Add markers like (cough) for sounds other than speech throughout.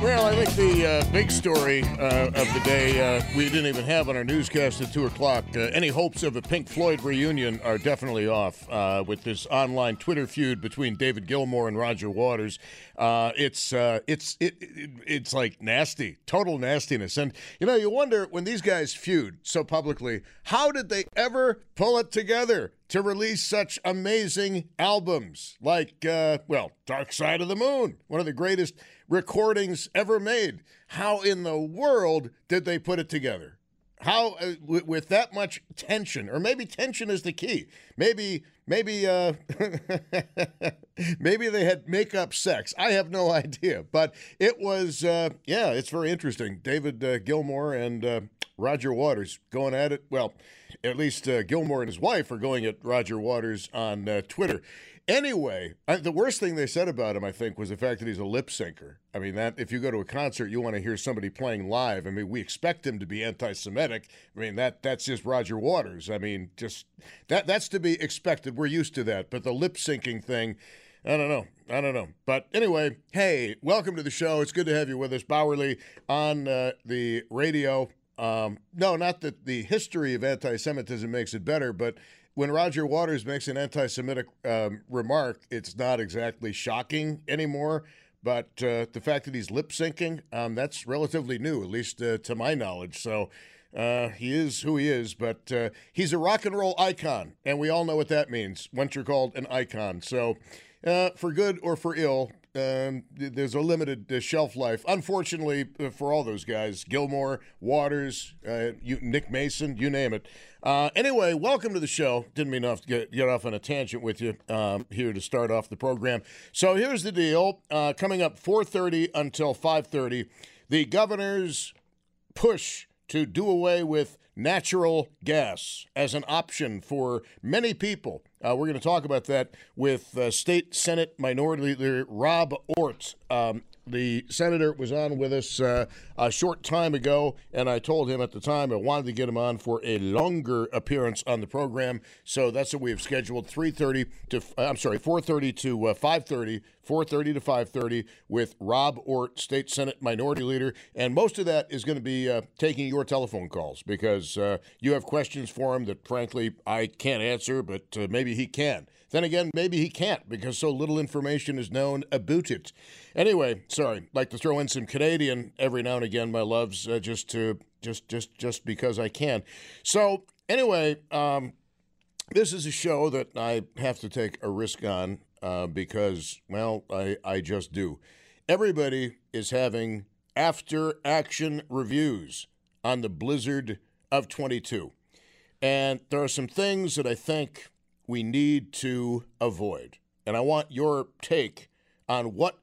Well, I think the uh, big story uh, of the day uh, we didn't even have on our newscast at 2 o'clock. Uh, any hopes of a Pink Floyd reunion are definitely off uh, with this online Twitter feud between David Gilmour and Roger Waters. Uh, it's it's it, it, it's like nasty, total nastiness. And, you know, you wonder when these guys feud so publicly, how did they ever pull it together? to release such amazing albums like, uh, well, Dark Side of the Moon, one of the greatest recordings ever made. How in the world did they put it together? How uh, w- with that much tension, or maybe tension is the key. Maybe, maybe, uh, (laughs) maybe they had make-up sex. I have no (laughs) idea, but it was, uh, yeah, it's very interesting. David uh, Gilmour and uh, Roger Waters going at it. Well, at least uh, Gilmour and his wife are going at Roger Waters on uh, Twitter. Anyway, I, the worst thing they said about him, I think, was the fact that he's a lip syncer. I mean, that if you go to a concert, you want to hear somebody playing live. I mean, we expect him to be anti-Semitic. I mean, that that's just Roger Waters. I mean, just that that's to be expected. We're used to that. But the lip syncing thing, I don't know. I don't know. But anyway, hey, welcome to the show. It's good to have you with us, Bauerle, on uh, the radio. Um, no, not that the history of anti-Semitism makes it better, but when Roger Waters makes an anti Semitic um, remark, it's not exactly shocking anymore. But uh, the fact that he's lip syncing, um, that's relatively new, at least uh, to my knowledge. So uh, he is who he is, but uh, he's a rock and roll icon. And we all know what that means once you're called an icon. So uh, for good or for ill, um, there's a limited uh, shelf life. Unfortunately, uh, for all those guys, Gilmour, Waters, uh, you, Nick Mason, you name it. Uh, anyway, welcome to the show. Didn't mean to get, get off on a tangent with you um, here to start off the program. So here's the deal. Uh, coming up 4:30 until 5:30, the governor's push to do away with natural gas as an option for many people. Uh, we're going to talk about that with uh, State Senate Minority Leader Rob Ortt. Um, the senator was on with us uh, a short time ago, and I told him at the time I wanted to get him on for a longer appearance on the program. So that's what we have scheduled: 3:30 to I'm sorry, 4:30 to uh, 5:30, 4:30 to 5:30 with Rob Ortt, State Senate Minority Leader, and most of that is going to be uh, taking your telephone calls because uh, you have questions for him that, frankly, I can't answer, but uh, maybe he can. Then again, maybe he can't because so little information is known about it. Anyway, sorry, like to throw in some Canadian every now and again, my loves, uh, just to just just just because I can. So anyway, um, this is a show that I have to take a risk on uh, because, well, I I just do. Everybody is having after action reviews on the Blizzard of 22. And there are some things that I think we need to avoid. And I want your take on what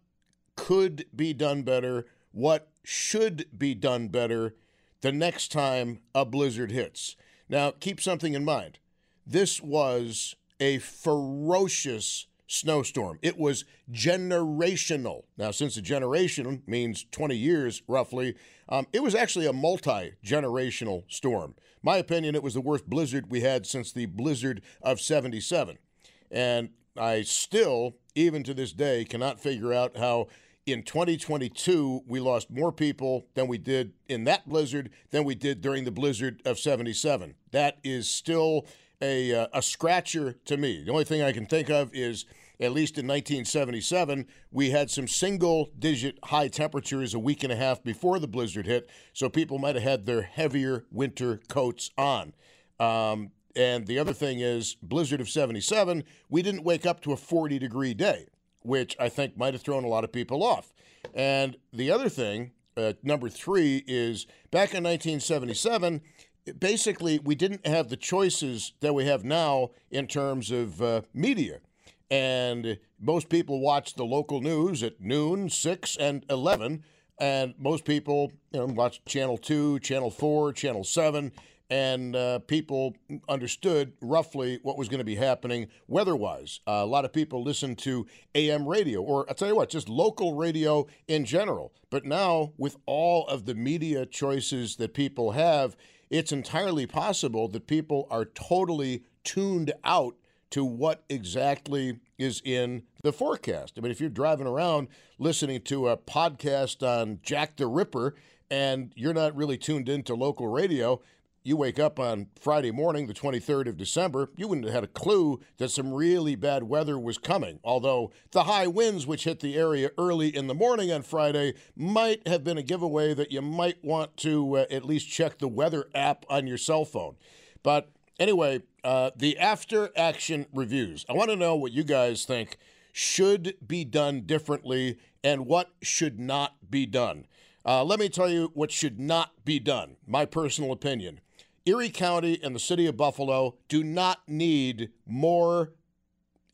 could be done better, what should be done better the next time a blizzard hits. Now, keep something in mind. This was a ferocious snowstorm. It was generational. Now, since a generation means 20 years roughly, um, it was actually a multi generational storm my opinion, it was the worst blizzard we had since the blizzard of 77. And I still, even to this day, cannot figure out how in 2022 we lost more people than we did in that blizzard than we did during the blizzard of 77. That is still a, uh, a scratcher to me. The only thing I can think of is at least in 1977, we had some single digit high temperatures a week and a half before the blizzard hit, so people might have had their heavier winter coats on. Um, and the other thing is, blizzard of 77, we didn't wake up to a 40 degree day, which I think might have thrown a lot of people off. And the other thing, uh, number three, is back in 1977, basically we didn't have the choices that we have now in terms of uh, media. And most people watch the local news at noon, 6, and 11. And most people you know, watch Channel 2, Channel 4, Channel 7. And uh, people understood roughly what was going to be happening weather wise. Uh, a lot of people listen to AM radio, or I'll tell you what, just local radio in general. But now, with all of the media choices that people have, it's entirely possible that people are totally tuned out to what exactly is in the forecast. I mean, if you're driving around listening to a podcast on Jack the Ripper and you're not really tuned into local radio, you wake up on Friday morning, the 23rd of December, you wouldn't have had a clue that some really bad weather was coming. Although the high winds, which hit the area early in the morning on Friday, might have been a giveaway that you might want to uh, at least check the weather app on your cell phone. But anyway, uh, the after action reviews. I want to know what you guys think should be done differently and what should not be done. Uh, let me tell you what should not be done, my personal opinion. Erie County and the city of Buffalo do not need more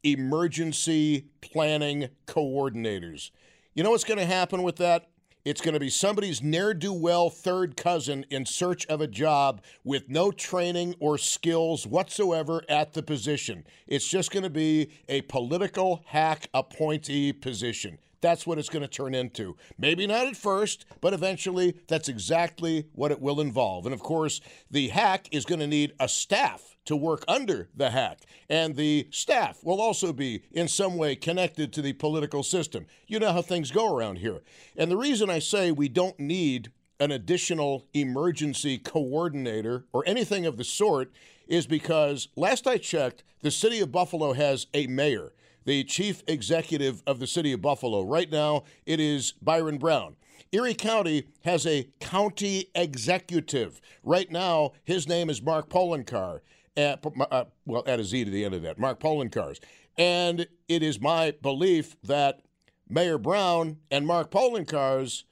emergency planning coordinators. You know what's going to happen with that? It's going to be somebody's ne'er do well third cousin in search of a job with no training or skills whatsoever at the position. It's just going to be a political hack appointee position. That's what it's going to turn into. Maybe not at first, but eventually that's exactly what it will involve. And of course, the hack is going to need a staff to work under the hack. And the staff will also be in some way connected to the political system. You know how things go around here. And the reason I say we don't need an additional emergency coordinator or anything of the sort is because last I checked, the city of Buffalo has a mayor the chief executive of the city of Buffalo. Right now, it is Byron Brown. Erie County has a county executive. Right now, his name is Mark Poloncarz. At, uh, well, add a Z to the end of that, Mark Poloncarz. And it is my belief that Mayor Brown and Mark Poloncarz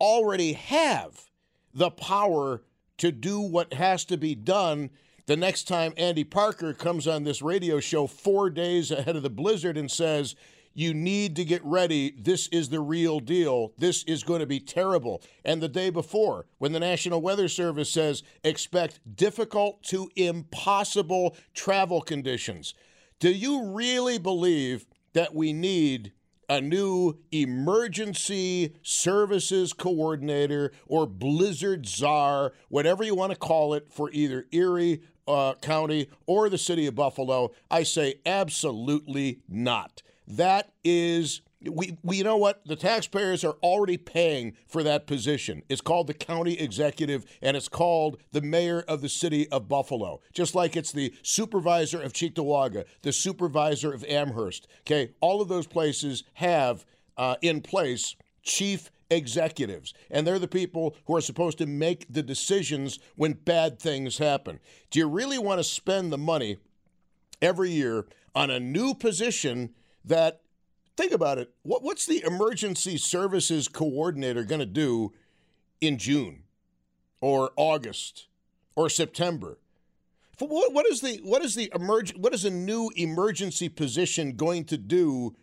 already have the power to do what has to be done the next time Andy Parker comes on this radio show four days ahead of the blizzard and says, you need to get ready. This is the real deal. This is going to be terrible. And the day before, when the National Weather Service says expect difficult to impossible travel conditions, do you really believe that we need a new emergency services coordinator or blizzard czar, whatever you want to call it, for either Erie uh, County or the city of Buffalo? I say absolutely not. That is we, we you know what the taxpayers are already paying for that position it's called the county executive and it's called the mayor of the city of buffalo just like it's the supervisor of cheektowaga the supervisor of amherst okay all of those places have uh, in place chief executives, and they're the people who are supposed to make the decisions when bad things happen. Do you really want to spend the money every year on a new position that, think about it, what, what's the emergency services coordinator going to do in June or August or September? What, what is the what is the emerg- what is a new emergency position going to do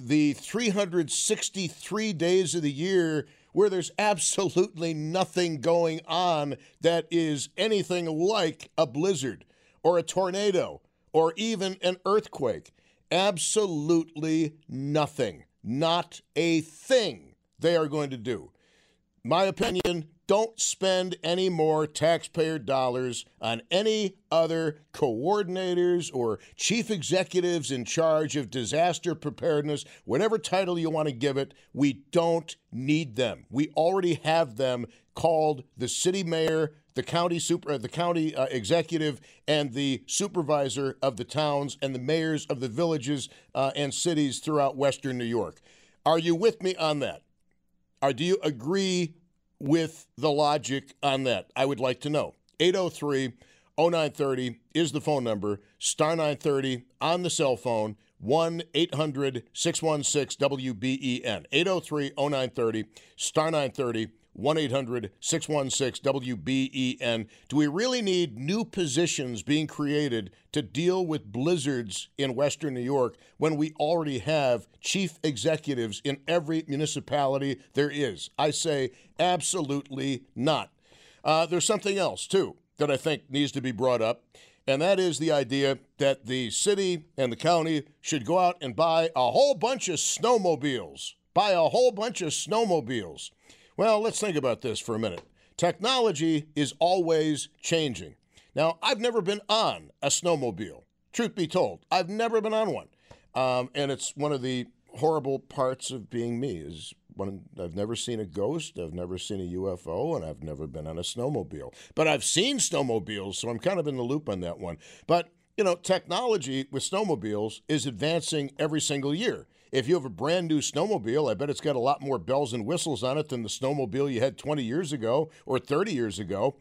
the 363 days of the year where there's absolutely nothing going on that is anything like a blizzard or a tornado or even an earthquake. Absolutely nothing. Not a thing they are going to do. My opinion don't spend any more taxpayer dollars on any other coordinators or chief executives in charge of disaster preparedness, whatever title you want to give it. We don't need them. We already have them called the city mayor, the county super, uh, the county uh, executive, and the supervisor of the towns and the mayors of the villages uh, and cities throughout Western New York. Are you with me on that? Or do you agree with the logic on that? I would like to know. 803 0930 is the phone number, star 930 on the cell phone, 1 800 616 WBEN. 803 0930, star 930 1 800 616 WBEN. Do we really need new positions being created to deal with blizzards in Western New York when we already have chief executives in every municipality there is? I say absolutely not. Uh, there's something else, too, that I think needs to be brought up, and that is the idea that the city and the county should go out and buy a whole bunch of snowmobiles. Buy a whole bunch of snowmobiles. Well, let's think about this for a minute. Technology is always changing. Now, I've never been on a snowmobile. Truth be told, I've never been on one. Um, and it's one of the horrible parts of being me is when I've never seen a ghost, I've never seen a UFO, and I've never been on a snowmobile. But I've seen snowmobiles, so I'm kind of in the loop on that one. But you know, technology with snowmobiles is advancing every single year. If you have a brand new snowmobile, I bet it's got a lot more bells and whistles on it than the snowmobile you had 20 years ago or 30 years ago.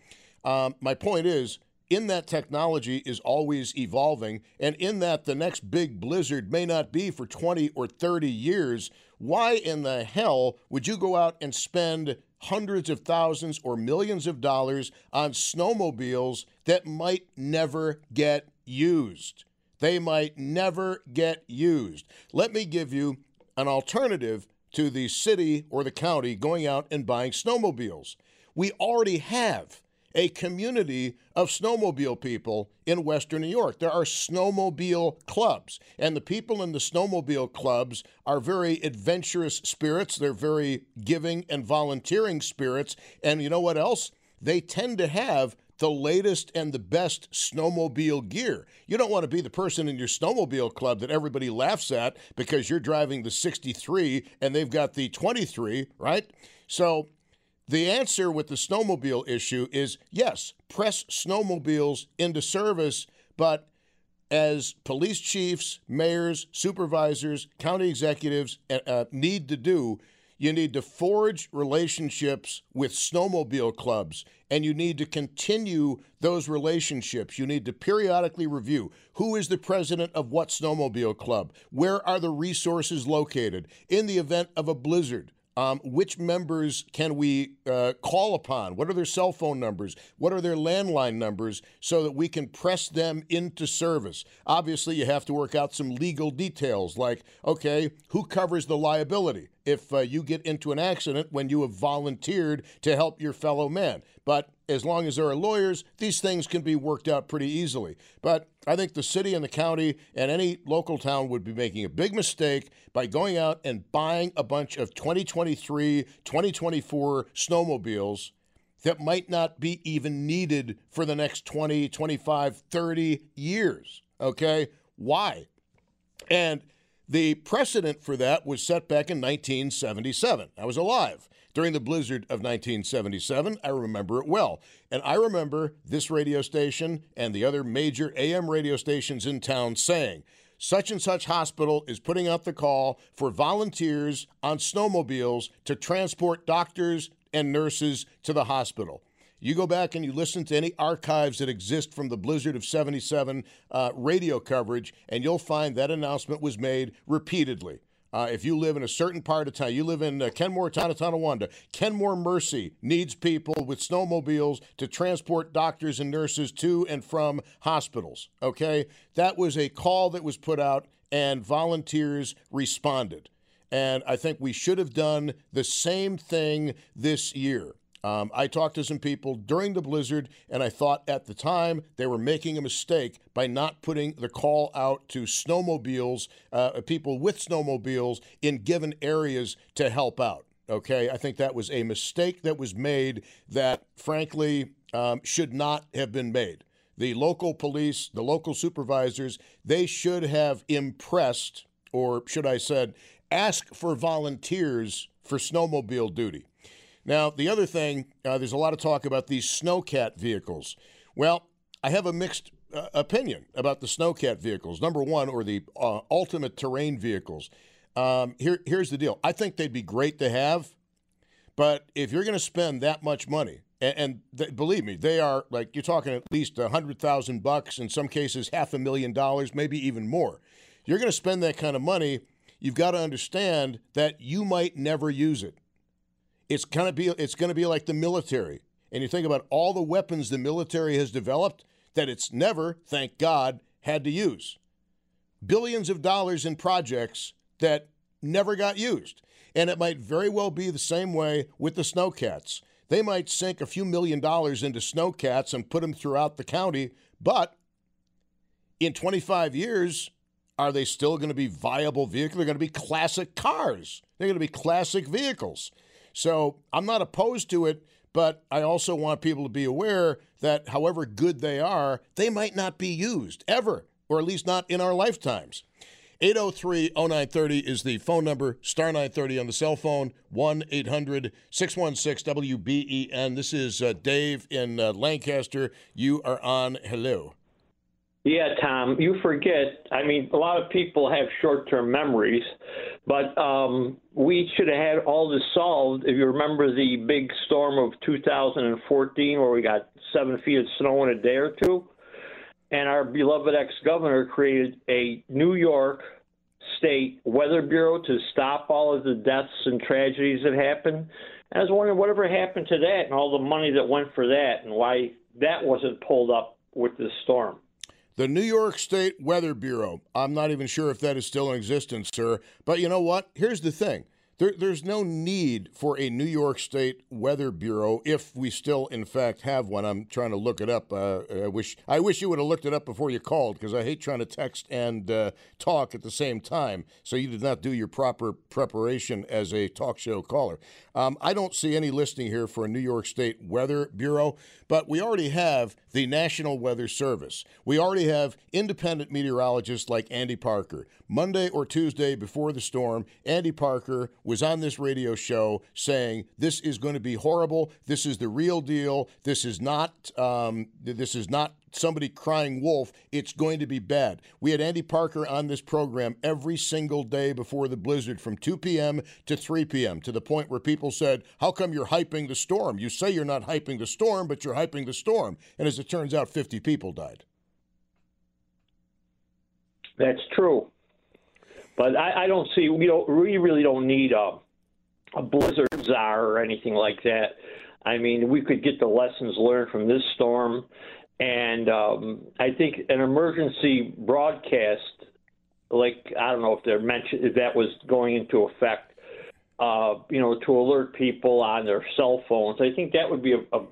Um, my point is, in that technology is always evolving, and in that the next big blizzard may not be for 20 or 30 years. Why in the hell would you go out and spend hundreds of thousands or millions of dollars on snowmobiles that might never get used? They might never get used. Let me give you an alternative to the city or the county going out and buying snowmobiles. We already have a community of snowmobile people in Western New York. There are snowmobile clubs, and the people in the snowmobile clubs are very adventurous spirits. They're very giving and volunteering spirits. And you know what else? They tend to have the latest and the best snowmobile gear. You don't want to be the person in your snowmobile club that everybody laughs at because you're driving the 63 and they've got the 23, right? So the answer with the snowmobile issue is yes, press snowmobiles into service, but as police chiefs, mayors, supervisors, county executives uh, need to do, you need to forge relationships with snowmobile clubs and you need to continue those relationships. You need to periodically review who is the president of what snowmobile club, where are the resources located in the event of a blizzard. Um, which members can we uh, call upon? What are their cell phone numbers? What are their landline numbers so that we can press them into service? Obviously, you have to work out some legal details like, okay, who covers the liability if uh, you get into an accident when you have volunteered to help your fellow man? But as long as there are lawyers, these things can be worked out pretty easily. But I think the city and the county and any local town would be making a big mistake by going out and buying a bunch of 2023, 2024 snowmobiles that might not be even needed for the next 20, 25, 30 years. Okay? Why? And the precedent for that was set back in 1977. I was alive during the blizzard of 1977. I remember it well. And I remember this radio station and the other major AM radio stations in town saying, such and such hospital is putting out the call for volunteers on snowmobiles to transport doctors and nurses to the hospital. You go back and you listen to any archives that exist from the Blizzard of 77 uh, radio coverage, and you'll find that announcement was made repeatedly. Uh, if you live in a certain part of town, you live in uh, Kenmore, town of Tonawanda, Kenmore Mercy needs people with snowmobiles to transport doctors and nurses to and from hospitals. Okay? That was a call that was put out, and volunteers responded. And I think we should have done the same thing this year. Um, I talked to some people during the blizzard, and I thought at the time they were making a mistake by not putting the call out to snowmobiles, uh, people with snowmobiles in given areas to help out. Okay, I think that was a mistake that was made that, frankly, um, should not have been made. The local police, the local supervisors, they should have impressed, or should I said, ask for volunteers for snowmobile duty. Now, the other thing, uh, there's a lot of talk about these snowcat vehicles. Well, I have a mixed uh, opinion about the snowcat vehicles. Number one, or the uh, ultimate terrain vehicles. Um, here, here's the deal. I think they'd be great to have, but if you're going to spend that much money, and, and th- believe me, they are like you're talking at least a hundred thousand bucks, in some cases half a million dollars, maybe even more. You're going to spend that kind of money. You've got to understand that you might never use it. It's gonna be it's gonna be like the military. And you think about all the weapons the military has developed that it's never, thank God, had to use. Billions of dollars in projects that never got used. And it might very well be the same way with the snowcats. They might sink a few million dollars into snowcats and put them throughout the county, but in 25 years, are they still going to be viable vehicles? They're going to be classic cars. They're going to be classic vehicles. So I'm not opposed to it, but I also want people to be aware that however good they are, they might not be used ever. or at least not in our lifetimes. 803 0930 is the phone number, star 930 on the cell phone, 1 800 616 WBEN. This is uh, Dave in uh, Lancaster. You are on. Hello. Yeah, Tom, you forget. I mean, a lot of people have short term memories, but um, we should have had all this solved. If you remember the big storm of 2014 where we got seven feet of snow in a day or two, and our beloved ex governor created a New York State Weather Bureau to stop all of the deaths and tragedies that happened. And I was wondering whatever happened to that and all the money that went for that and why that wasn't pulled up with this storm. The New York State Weather Bureau. I'm not even sure if that is still in existence, sir. But you know what? Here's the thing. There, there's no need for a New York State Weather Bureau if we still, in fact, have one. I'm trying to look it up. Uh, I wish I wish you would have looked it up before you called because I hate trying to text and uh, talk at the same time. So you did not do your proper preparation as a talk show caller. Um, I don't see any listing here for a New York State Weather Bureau, but we already have the National Weather Service. We already have independent meteorologists like Andy Parker. Monday or Tuesday before the storm, Andy Parker was on this radio show saying this is going to be horrible. This is the real deal. This is not. Um, this is not somebody crying wolf, it's going to be bad. We had Andy Parker on this program every single day before the blizzard from 2 p.m. to 3 p.m. to the point where people said, How come you're hyping the storm? You say you're not hyping the storm, but you're hyping the storm. And as it turns out, 50 people died. That's true. But I, I don't see, we, don't, we really don't need a, a blizzard czar or anything like that. I mean, we could get the lessons learned from this storm and um, I think an emergency broadcast, like I don't know if they're mentioned, if that was going into effect, uh, you know, to alert people on their cell phones. I think that would be a, a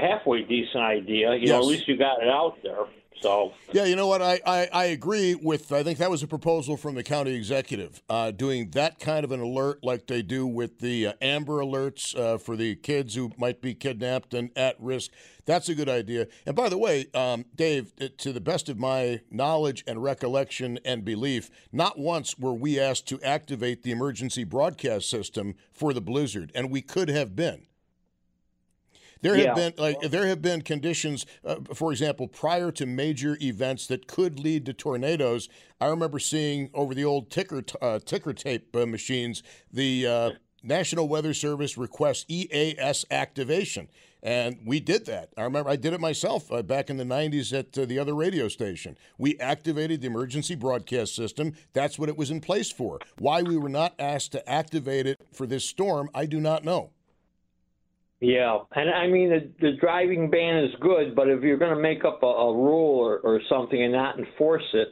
halfway decent idea. You yes. know, at least you got it out there. So yeah, you know what? I, I, I, agree with. I think that was a proposal from the county executive uh, doing that kind of an alert, like they do with the uh, Amber Alerts uh, for the kids who might be kidnapped and at risk. That's a good idea. And by the way, um, Dave, to the best of my knowledge and recollection and belief, not once were we asked to activate the emergency broadcast system for the blizzard, and we could have been. There have been like there have been conditions, uh, for example, prior to major events that could lead to tornadoes. I remember seeing over the old ticker t- uh, ticker tape uh, machines the uh, National Weather Service request EAS activation. And we did that. I remember I did it myself uh, back in the 90s at uh, the other radio station. We activated the emergency broadcast system. That's what it was in place for. Why we were not asked to activate it for this storm, I do not know. Yeah, and I mean the, the driving ban is good, but if you're going to make up a, a rule or, or something and not enforce it,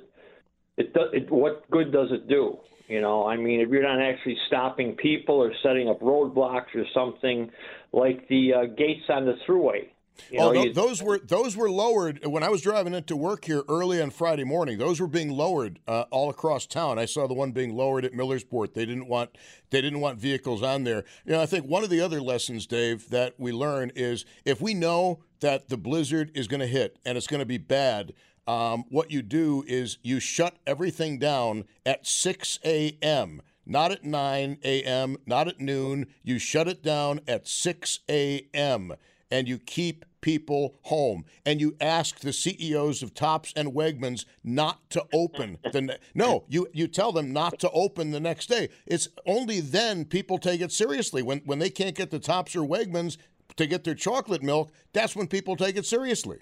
it, do, it what good does it do? You know, I mean, if you're not actually stopping people or setting up roadblocks or something like the uh, gates on the thruway, you oh, th- those were those were lowered when I was driving into work here early on Friday morning. Those were being lowered uh, all across town. I saw the one being lowered at Millersport. They didn't want they didn't want vehicles on there. You know, I think one of the other lessons, Dave, that we learn is if we know that the blizzard is going to hit and it's going to be bad. Um, what you do is you shut everything down at 6 a.m not at 9 a.m., not at noon. You shut it down at 6 a.m and you keep people home. And you ask the CEOs of Tops and Wegmans not to open the ne- (laughs) no you you tell them not to open the next day. It's only then people take it seriously. When when they can't get the Tops or Wegmans to get their chocolate milk that's when people take it seriously.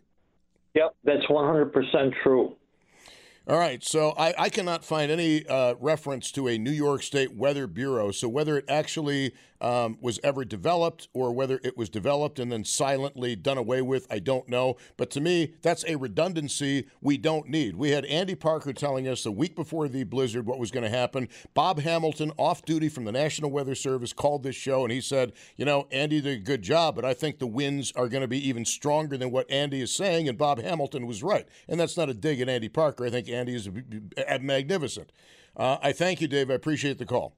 Yep that's 100% true. All right, so I, I cannot find any uh, reference to a New York State Weather Bureau. So whether it actually um, was ever developed or whether it was developed and then silently done away with, I don't know. But to me, that's a redundancy we don't need. We had Andy Parker telling us a week before the blizzard what was going to happen. Bob Hamilton, off duty from the National Weather Service, called this show and he said, You know, Andy did a good job, but I think the winds are going to be even stronger than what Andy is saying. And Bob Hamilton was right. And that's not a dig at Andy Parker. I think Andy is magnificent. Uh, I thank you, Dave. I appreciate the call.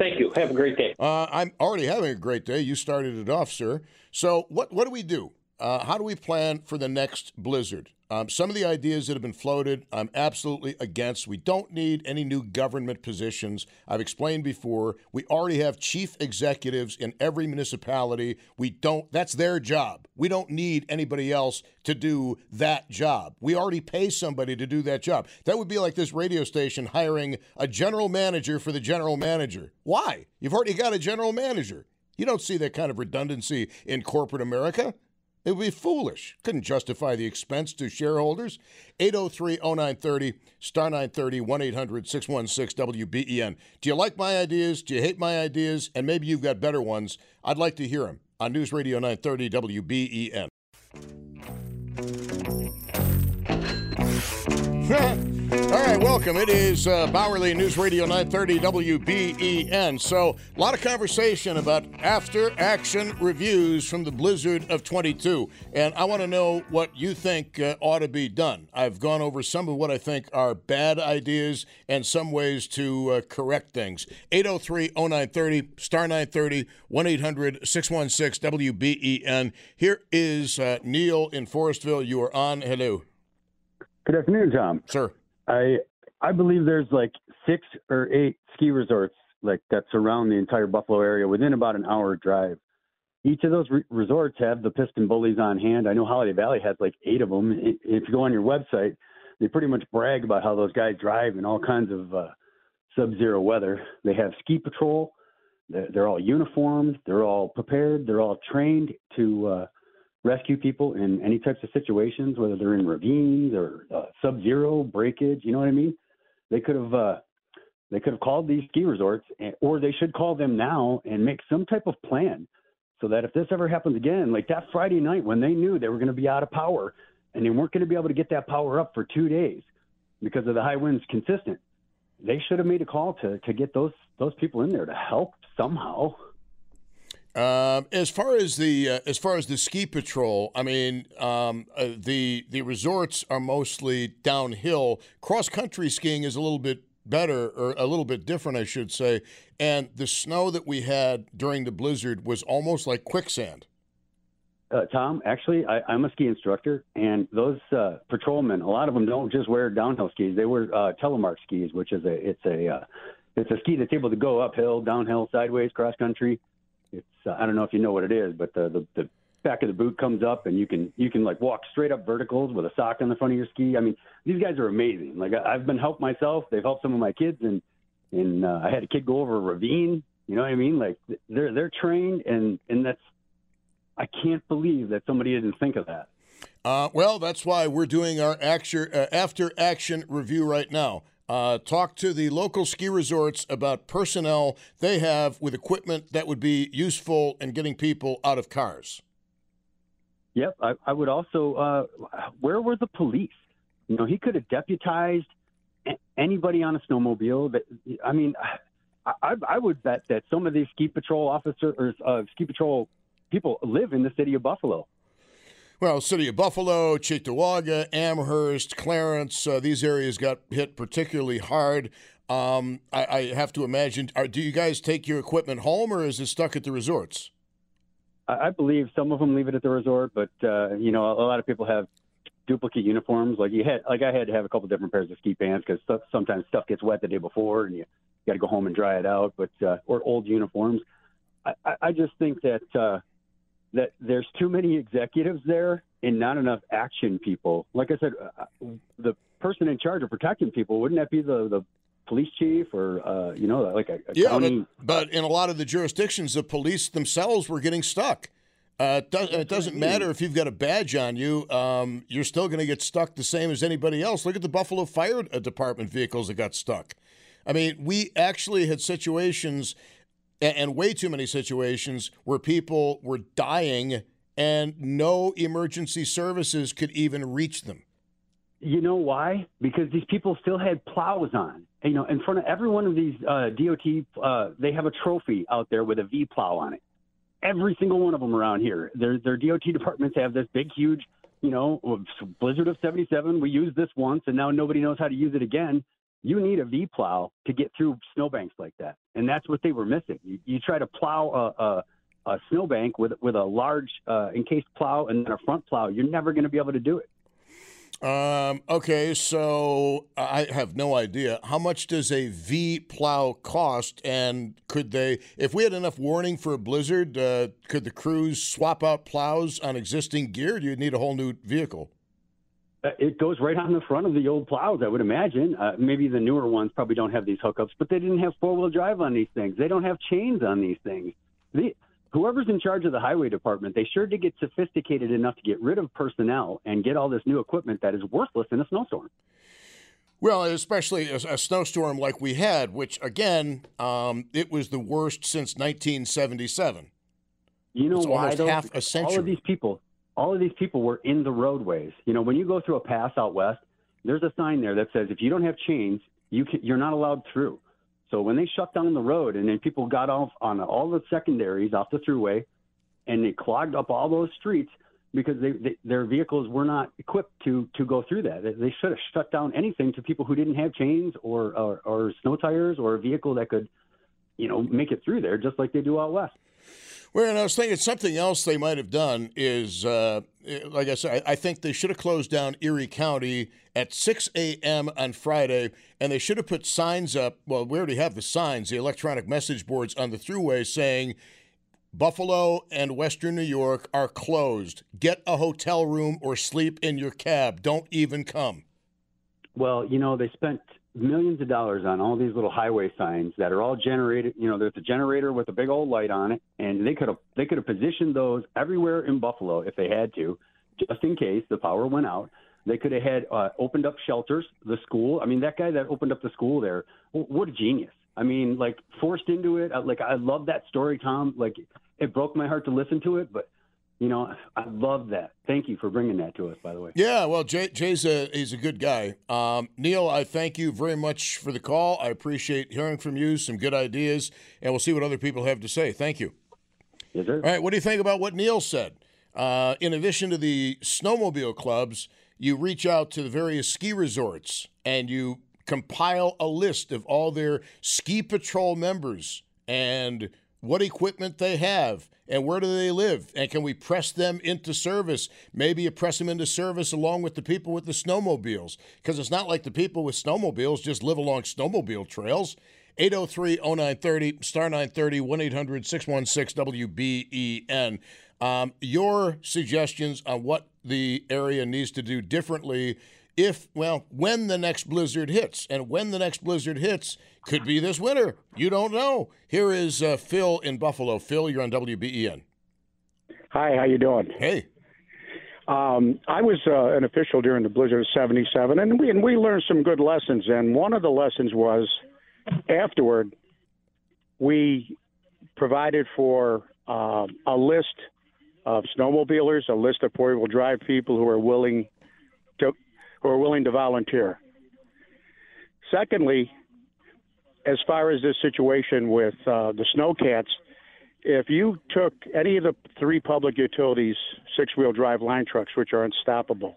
Thank you. Have a great day. Uh, I'm already having a great day. You started it off, sir. So, what what do we do? Uh, how do we plan for the next blizzard? Um, some of the ideas that have been floated, I'm absolutely against. We don't need any new government positions. I've explained before. We already have chief executives in every municipality. We don't. That's their job. We don't need anybody else to do that job. We already pay somebody to do that job. That would be like this radio station hiring a general manager for the general manager. Why? You've already got a general manager. You don't see that kind of redundancy in corporate America. It would be foolish. Couldn't justify the expense to shareholders. 803 0930, star 930, 1 800 616 WBEN. Do you like my ideas? Do you hate my ideas? And maybe you've got better ones. I'd like to hear them on News Radio 930 WBEN. (laughs) (laughs) All right, welcome. It is uh, Bauerle News Radio 930 WBEN. So, a lot of conversation about after action reviews from the blizzard of 22. And I want to know what you think uh, ought to be done. I've gone over some of what I think are bad ideas and some ways to uh, correct things. 803 0930, star 930, 1 800 616 WBEN. Here is uh, Neil in Forestville. You are on. Hello. Good afternoon, Tom. Sir. I I believe there's like six or eight ski resorts like that surround the entire Buffalo area within about an hour drive. Each of those re- resorts have the PistenBullies on hand. I know Holiday Valley has like eight of them. If you go on your website, they pretty much brag about how those guys drive in all kinds of uh, sub-zero weather. They have ski patrol. They're, they're all uniformed. They're all prepared. They're all trained to uh, rescue people in any types of situations, whether they're in ravines or uh, sub-zero breakage. You know what I mean? They could have uh, they could have called these ski resorts, or they should call them now and make some type of plan, so that if this ever happens again, like that Friday night when they knew they were going to be out of power and they weren't going to be able to get that power up for two days because of the high winds consistent, they should have made a call to to get those those people in there to help somehow. Um, as far as the uh, as far as the ski patrol, I mean, um, uh, the the resorts are mostly downhill. Cross country skiing is a little bit better or a little bit different, I should say. And the snow that we had during the blizzard was almost like quicksand. Uh, Tom, actually, I, am a ski instructor, and those uh, patrolmen, a lot of them don't just wear downhill skis; they wear uh, telemark skis, which is a it's a uh, it's a ski that's able to go uphill, downhill, sideways, cross country it's uh, I don't know if you know what it is, but the, the the back of the boot comes up and you can you can like walk straight up verticals with a sock on the front of your ski. I mean, these guys are amazing. Like I've been helped myself. They've helped some of my kids, and and uh, I had a kid go over a ravine. You know what I mean? Like they're they're trained, and and that's I can't believe that somebody didn't think of that. Uh, well, that's why we're doing our uh, after action review right now. Uh, talk to the local ski resorts about personnel they have with equipment that would be useful in getting people out of cars. Yep, I, I would also. Uh, where were the police? You know, he could have deputized anybody on a snowmobile. That I mean, I, I would bet that some of these ski patrol officers or uh, ski patrol people live in the city of Buffalo. Well, city of Buffalo, Cheektowaga, Amherst, Clarence, uh, these areas got hit particularly hard. Um, I, I, have to imagine. Are, do you guys take your equipment home, or is it stuck at the resorts? I believe some of them leave it at the resort, but uh, you know, a lot of people have duplicate uniforms. Like you had, like I had to have a couple different pairs of ski pants because stuff, sometimes stuff gets wet the day before, and you got to go home and dry it out. But uh, or old uniforms. I, I just think that uh, that there's too many executives there and not enough action people. Like I said, uh, the person in charge of protecting people wouldn't that be the the police chief or uh, you know like a, a yeah, county? But, but in a lot of the jurisdictions, the police themselves were getting stuck. Uh, it, does, it doesn't matter if you've got a badge on you; um, you're still going to get stuck the same as anybody else. Look at the Buffalo Fire Department vehicles that got stuck. I mean, we actually had situations and, and way too many situations where people were dying and no emergency services could even reach them. You know why? Because these people still had plows on. You know, in front of every one of these uh, DOT, uh, they have a trophy out there with a V plow on it. Every single one of them around here. Their their DOT departments have this big, huge, you know, Blizzard of '77. We used this once, and now nobody knows how to use it again you need a V plow to get through snowbanks like that, and that's what they were missing. You, you try to plow a, a, a snowbank with with a large uh, encased plow and then a front plow, you're never going to be able to do it. Um, okay, so I have no idea. How much does a V plow cost? And could they, if we had enough warning for a blizzard, uh, could the crews swap out plows on existing gear? Do you need a whole new vehicle? Uh, it goes right on the front of the old plows, I would imagine. Uh, maybe the newer ones probably don't have these hookups, but they didn't have four wheel drive on these things. They don't have chains on these things. The, whoever's in charge of the highway department, they sure did get sophisticated enough to get rid of personnel and get all this new equipment that is worthless in a snowstorm. Well, especially a, a snowstorm like we had, which again, um, it was the worst since 1977. You know it's why? Almost half a century. All of these people, all of these people were in the roadways. You know, when you go through a pass out west, there's a sign there that says if you don't have chains, you can, you're not allowed through. So when they shut down the road and then people got off on all the secondaries off the thruway, and they clogged up all those streets because they, they, their vehicles were not equipped to to go through that. They should have shut down anything to people who didn't have chains or, or or snow tires or a vehicle that could, you know, make it through there, just like they do out west. Well, and I was thinking something else they might have done is, uh, like I said, I, think they should have closed down Erie County at 6 a.m. on Friday, and they should have put signs up. Well, we already have the signs, the electronic message boards on the thruway saying Buffalo and Western New York are closed. Get a hotel room or sleep in your cab. Don't even come. Well, you know, they spent millions of dollars on all these little highway signs that are all generated. You know, there's a generator with a big old light on it, and they could have they could have positioned those everywhere in Buffalo if they had to, just in case the power went out. They could have had uh, opened up shelters, the school. I mean, that guy that opened up the school there, what a genius! I mean, like forced into it. Like I love that story, Tom. Like it broke my heart to listen to it, but you know, I love that. Thank you for bringing that to us, by the way. Yeah, well, Jay, Jay's a he's a good guy. Um, Neil, I thank you very much for the call. I appreciate hearing from you. Some good ideas, and we'll see what other people have to say. Thank you. Yes, sir. All right, what do you think about what Neil said? Uh, in addition to the snowmobile clubs, you reach out to the various ski resorts and you compile a list of all their ski patrol members and what equipment they have and where do they live and can we press them into service? Maybe you press them into service along with the people with the snowmobiles because it's not like the people with snowmobiles just live along snowmobile trails. 803-0930 star 930 1-800-616-wben um, your suggestions on what the area needs to do differently if, well, when the next blizzard hits. And when the next blizzard hits could be this winter. You don't know. Here is uh, Phil in Buffalo. Phil, you're on WBEN. Hi, how you doing? Hey. Um, I was uh, an official during the blizzard of '77, and we and we learned some good lessons. And one of the lessons was afterward we provided for uh, a list of snowmobilers, a list of four-wheel drive people who are willing to who are willing to volunteer. Secondly, as far as this situation with uh, the snowcats, if you took any of the three public utilities six-wheel drive line trucks, which are unstoppable,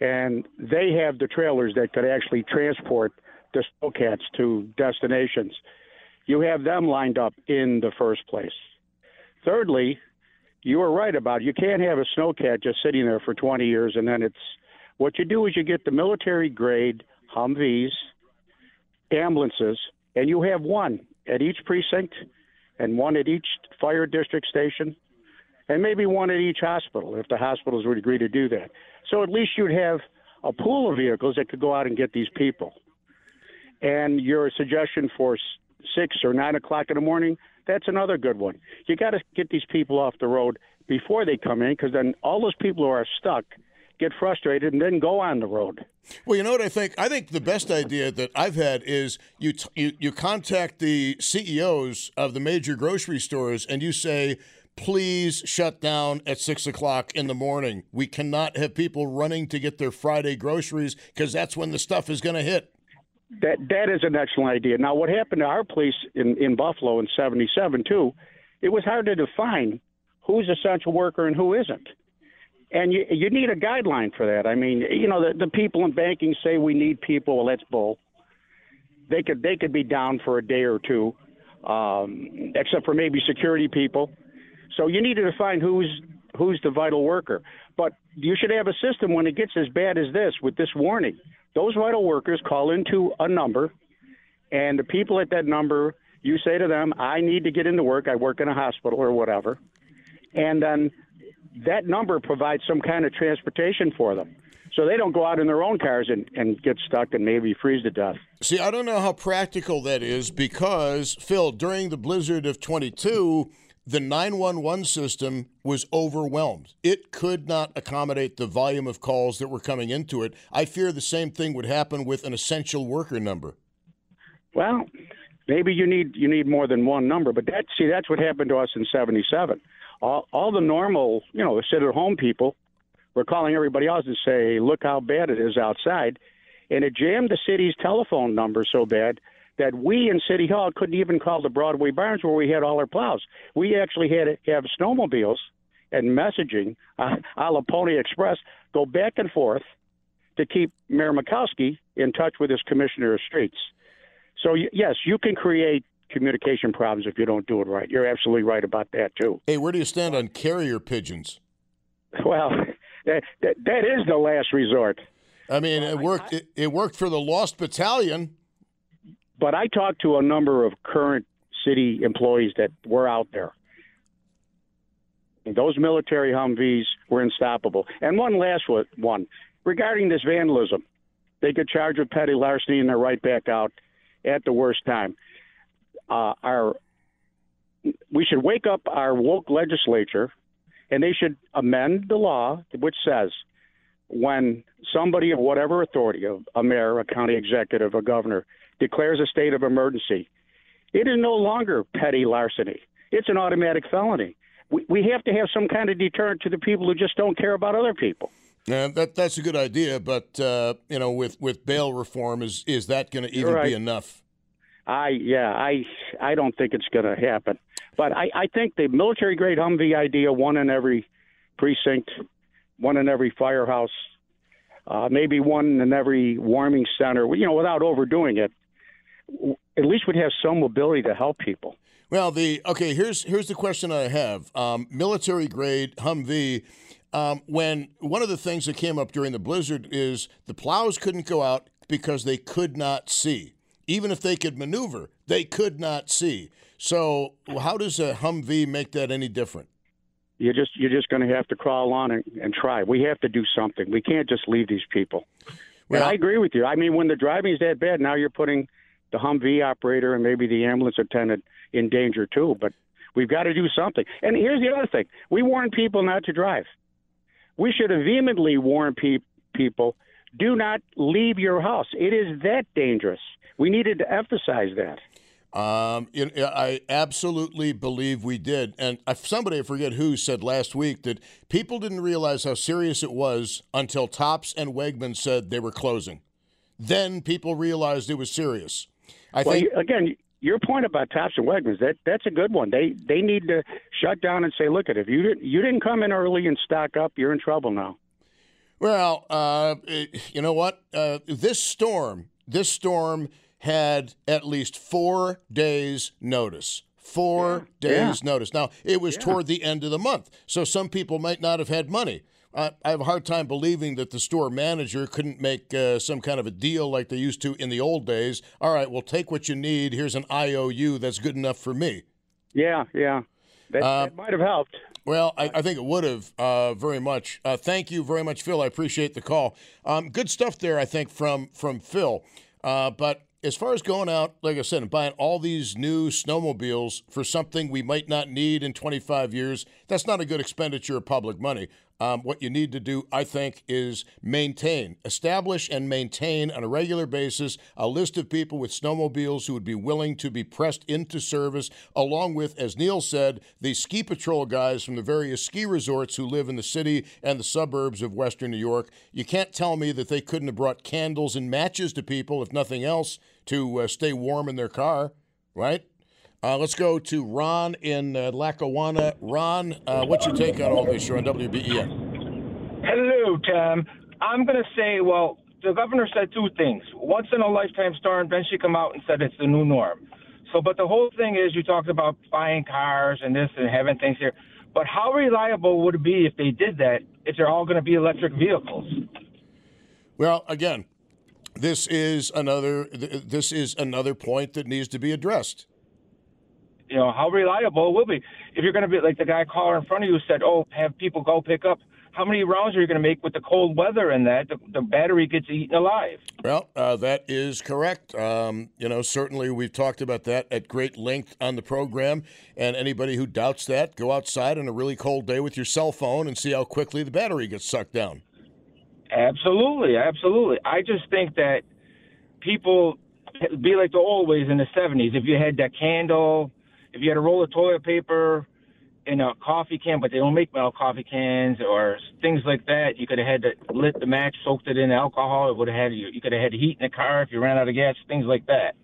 and they have the trailers that could actually transport the snowcats to destinations, you have them lined up in the first place. Thirdly, you were right about it. you can't have a snowcat just sitting there for 20 years and then it's what you do is you get the military grade Humvees, ambulances, and you have one at each precinct and one at each fire district station and maybe one at each hospital if the hospitals would agree to do that. So at least you'd have a pool of vehicles that could go out and get these people. And your suggestion for six or nine o'clock in the morning, that's another good one. You got to get these people off the road before they come in because then all those people who are stuck – get frustrated and then go on the road. Well, you know what I think? I think the best idea that I've had is you t- you, you contact the CEOs of the major grocery stores and you say, please shut down at six o'clock in the morning. We cannot have people running to get their Friday groceries because that's when the stuff is going to hit. That that is an excellent idea. Now, what happened to our police in in Buffalo in '77 too? It was hard to define who's essential worker and who isn't and you you need a guideline for that. I mean, you know, the, the people in banking say we need people. Well, that's bull. They could they could be down for a day or two, um, except for maybe security people. So you need to define who's who's the vital worker. But you should have a system when it gets as bad as this with this warning. Those vital workers call into a number, and the people at that number, you say to them, I need to get into work. I work in a hospital or whatever. And then that number provides some kind of transportation for them. So they don't go out in their own cars and, and get stuck and maybe freeze to death. See, I don't know how practical that is because, Phil, during the blizzard of 22, the 911 system was overwhelmed. It could not accommodate the volume of calls that were coming into it. I fear the same thing would happen with an essential worker number. Well, maybe you need you need more than one number, but that see that's what happened to us in 77. All all the normal, you know, sit at home people were calling everybody else to say, "Look how bad it is outside." And it jammed the city's telephone number so bad that we in City Hall couldn't even call the Broadway Barns where we had all our plows. We actually had to have snowmobiles and messaging uh, a la Pony Express go back and forth to keep Mayor Makowski in touch with his commissioner of streets. So, yes, you can create communication problems if you don't do it right. You're absolutely right about that, too. Hey, where do you stand on carrier pigeons? Well, that, that, that is the last resort. I mean, it worked. It, it worked for the Lost Battalion. But I talked to a number of current city employees that were out there. Those military Humvees were unstoppable. And one last one regarding this vandalism, they could charge with petty larceny and they're right back out at the worst time. Uh, our we should wake up our woke legislature, and they should amend the law which says when somebody of whatever authority, a mayor, a county executive, a governor, declares a state of emergency, it is no longer petty larceny. It's an automatic felony. We, we have to have some kind of deterrent to the people who just don't care about other people. Yeah, that that's a good idea, but uh, you know, with, with bail reform, is is that going to even right. be enough? I yeah, I I don't think it's going to happen. But I, I think the military grade Humvee idea, one in every precinct, one in every firehouse, uh, maybe one in every warming center. You know, without overdoing it, at least we'd have some mobility to help people. Well, the okay here's here's the question I have: um, military grade Humvee. Um, when one of the things that came up during the blizzard is the plows couldn't go out because they could not see. Even if they could maneuver, they could not see. So, how does a Humvee make that any different? You're just you're just going to have to crawl on and, and try. We have to do something. We can't just leave these people. Well, and I agree with you. I mean, when the driving is that bad, now you're putting the Humvee operator and maybe the ambulance attendant in danger too. But we've got to do something. And here's the other thing: we warn people not to drive. We should have vehemently warned pe- people: do not leave your house. It is that dangerous. We needed to emphasize that. Um, it, I absolutely believe we did. And somebody, I forget who, said last week that people didn't realize how serious it was until Tops and Wegman said they were closing. Then people realized it was serious. I well, think again, your point about Tops and Wegmans that that's a good one. They they need to shut down and say, look, at if you didn't you didn't come in early and stock up, you're in trouble now. Well, uh, you know what? Uh, this storm, this storm had at least four days' notice. Four yeah. days' yeah. notice. Now, it was yeah. toward the end of the month, so some people might not have had money. I, I have a hard time believing that the store manager couldn't make uh, some kind of a deal like they used to in the old days. All right, well, take what you need. Here's an IOU that's good enough for me. Yeah, yeah. That, uh, that might have helped. Well, I, I, think it would have uh, very much. Uh, thank you very much, Phil. I appreciate the call. Um, good stuff there, I think, from from Phil. Uh, but as far as going out, like I said, and buying all these new snowmobiles for something we might not need in 25 years, that's not a good expenditure of public money. Um, what you need to do, I think, is maintain, establish, and maintain on a regular basis a list of people with snowmobiles who would be willing to be pressed into service, along with, as Neil said, the ski patrol guys from the various ski resorts who live in the city and the suburbs of Western New York. You can't tell me that they couldn't have brought candles and matches to people, if nothing else, to uh, stay warm in their car, right? Uh, let's go to Ron in uh, Lackawanna. Ron, uh, what's your take on all this? You're on WBEN. Hello, Tom. I'm going to say, well, the governor said two things. Once in a lifetime storm, then she come out and said it's the new norm. So, but the whole thing is, you talked about buying cars and this and having things here. But how reliable would it be if they did that if they're all going to be electric vehicles? Well, again, this is another this is another point that needs to be addressed. You know, how reliable it will be. If you're going to be like the guy caller in front of you said, oh, have people go pick up. How many rounds are you going to make with the cold weather and that? The, the battery gets eaten alive. Well, uh, that is correct. Um, you know, certainly we've talked about that at great length on the program. And anybody who doubts that, go outside on a really cold day with your cell phone and see how quickly the battery gets sucked down. Absolutely, absolutely. I just think that people be like the old ways in the 70s. If you had that candle, if you had a roll of toilet paper in a coffee can, but they don't make metal coffee cans or things like that, you could have had to lit the match, soaked it in alcohol. It would have had you. You could have had heat in the car if you ran out of gas. Things like that.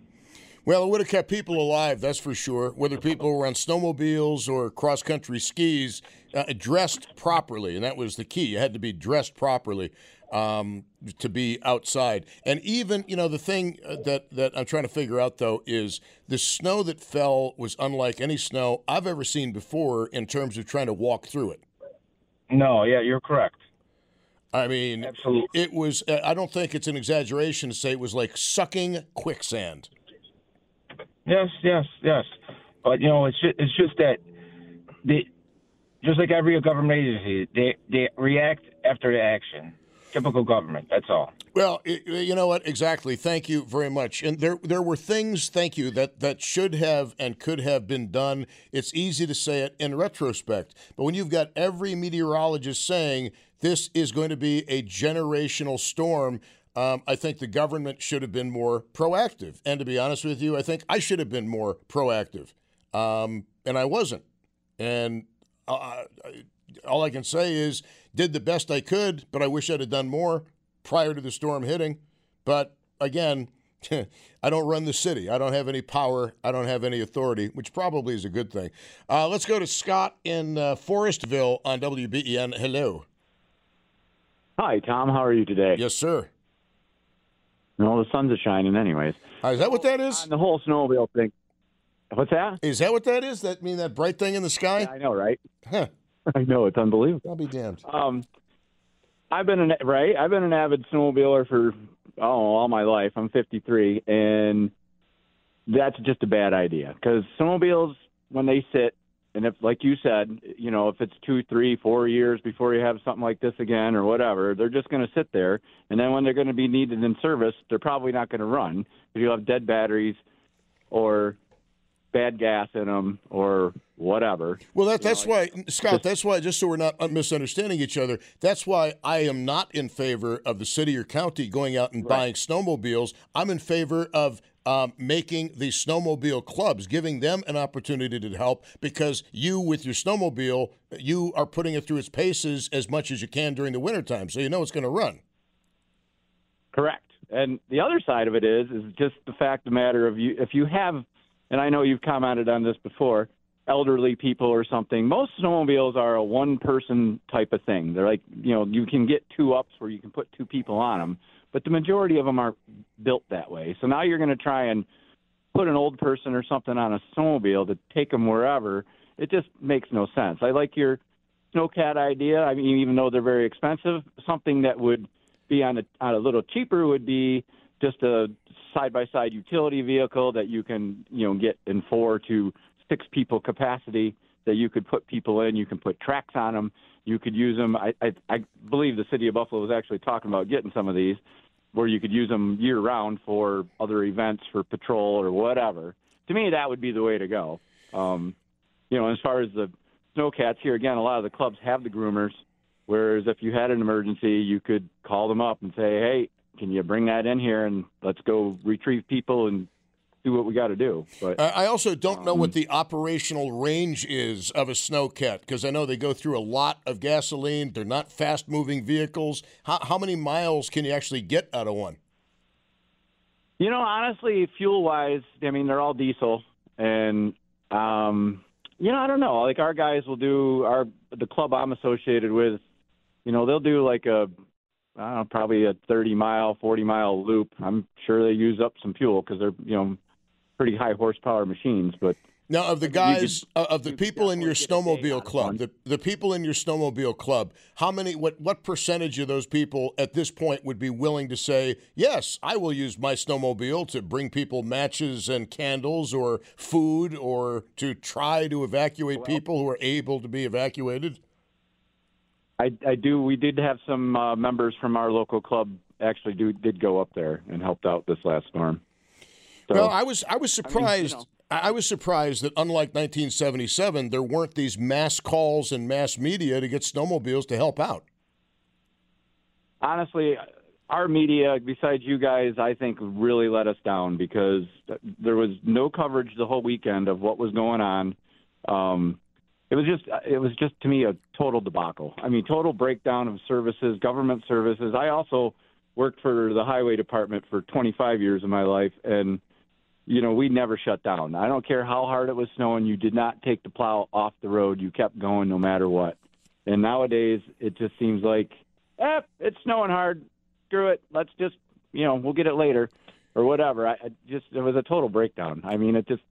Well, it would have kept people alive, that's for sure. Whether people were on snowmobiles or cross country skis, uh, dressed properly, and that was the key. You had to be dressed properly um, to be outside. And even, you know, the thing uh, that, that I'm trying to figure out, though, is the snow that fell was unlike any snow I've ever seen before in terms of trying to walk through it. No, yeah, you're correct. I mean, Absolutely. it was, uh, I don't think it's an exaggeration to say it was like sucking quicksand. Yes, yes, yes. But you know, it's just, it's just that they, just like every government agency, they they react after the action. Typical government. That's all. Well, you know what? Exactly. Thank you very much. And there, there were things. Thank you that that should have and could have been done. It's easy to say it in retrospect, but when you've got every meteorologist saying this is going to be a generational storm. Um, I think the government should have been more proactive. And to be honest with you, I think I should have been more proactive. Um, and I wasn't. And uh, all I can say is did the best I could, but I wish I'd have done more prior to the storm hitting. But again, (laughs) I don't run the city. I don't have any power. I don't have any authority, which probably is a good thing. Uh, let's go to Scott in uh, Forestville on WBEN. Hello. Hi, Tom. How are you today? Yes, sir. No, the sun's a shining, anyways. Uh, is that what that is? On the whole snowmobile thing. What's that? Is that what that is? That mean that bright thing in the sky? I know, right? Huh. (laughs) I know it's unbelievable. I'll be damned. Um, I've been an right. I've been an avid snowmobiler for oh all my life. I'm 53, and that's just a bad idea because snowmobiles when they sit and if like you said, you know, if it's two, three, four years before you have something like this again or whatever, they're just going to sit there, and then when they're going to be needed in service, they're probably not going to run because you'll have dead batteries or bad gas in them or whatever. Well, that, that's why, Scott, that's why, just so we're not misunderstanding each other, that's why I am not in favor of the city or county going out and buying snowmobiles. I'm in favor of um, making the snowmobile clubs, giving them an opportunity to help because you, with your snowmobile, you are putting it through its paces as much as you can during the wintertime. So you know it's going to run. Correct. And the other side of it is is just the fact of the matter of you if you have and I know you've commented on this before, elderly people or something, most snowmobiles are a one person type of thing. They're like, you know, you can get two ups where you can put two people on them, but the majority of them are built that way. So now you're going to try and put an old person or something on a snowmobile to take them wherever. It just makes no sense. I like your snowcat idea. I mean, even though they're very expensive, something that would be on a, on a little cheaper would be just a side by side utility vehicle that you can you know get in four to six people capacity that you could put people in. You can put tracks on them. You could use them. I, I, I believe the city of Buffalo was actually talking about getting some of these where you could use them year round for other events for patrol or whatever. To me, that would be the way to go. Um, you know, as far as the snowcats here again, a lot of the clubs have the groomers. Whereas if you had an emergency, you could call them up and say, "Hey, can you bring that in here and let's go retrieve people and do what we got to do?" But I I also don't know what the operational range is of a snowcat because I know they go through a lot of gasoline. They're not fast moving vehicles. How, how many miles can you actually get out of one? You know, honestly, fuel wise, I mean, they're all diesel, and um, you know, I don't know. Like our guys will do our the club I'm associated with. You know, they'll do like a I don't know, probably a 30 mile, 40 mile loop. I'm sure they use up some fuel because they're you know pretty high horsepower machines, but Now, of the guys, could- uh, of the people in your definitely get a day snowmobile club, the, the people in your snowmobile club, how many, what, what percentage of those people at this point would be willing to say, yes, I will use my snowmobile to bring people matches and candles or food or to try to evacuate people who are able to be evacuated? I, I do. We did have some uh, members from our local club actually do did go up there and helped out this last storm. So, Well, I was I was mean, you surprised. know. I, I was surprised that unlike 1977, there weren't these mass calls and mass media to get snowmobiles to help out. honestly, our media, besides you guys, I think really let us down because there was no coverage the whole weekend of what was going on. Um, it was just, it was just to me a total debacle. I mean, total breakdown of services, government services. I also worked for the highway department for 25 years of my life, and you know, we never shut down. I don't care how hard it was snowing. You did not take the plow off the road. You kept going no matter what. And nowadays, it just seems like, eh, it's snowing hard. Screw it. Let's just, you know, we'll get it later or whatever. I, I just, it was a total breakdown. I mean, it just,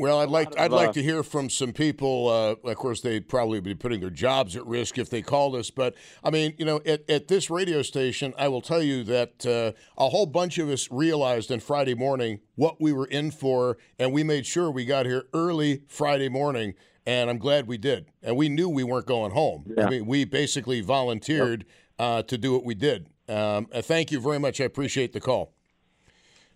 Well, I'd like I'd like uh, to hear from some people. Uh, of course, they'd probably be putting their jobs at risk if they called us. But I mean, you know, at, at this radio station, I will tell you that uh, a whole bunch of us realized on Friday morning what we were in for, and we made sure we got here early Friday morning. And I'm glad we did. And we knew we weren't going home. I mean, we basically volunteered uh, to do what we did. Um, uh, thank you very much. I appreciate the call,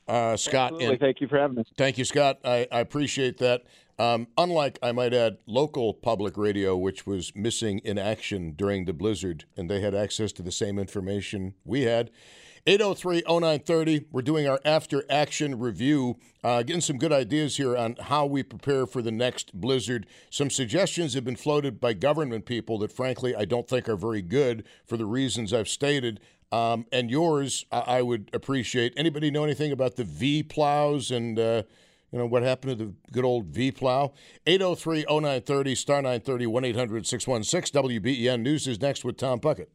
uh, Scott. absolutely. and- thank you for having us. Thank you, Scott. I, I appreciate that. Um, unlike, I might add, local public radio, which was missing in action during the blizzard, and they had access to the same information we had. 803 0930. We're doing our after action review, uh, getting some good ideas here on how we prepare for the next blizzard. Some suggestions have been floated by government people that, frankly, I don't think are very good for the reasons I've stated. Um, and yours, I, I would appreciate. Anybody know anything about the V plows and uh, you know what happened to the good old V plow? 803 0930 star 930 1 800 616 WBEN News is next with Tom Puckett.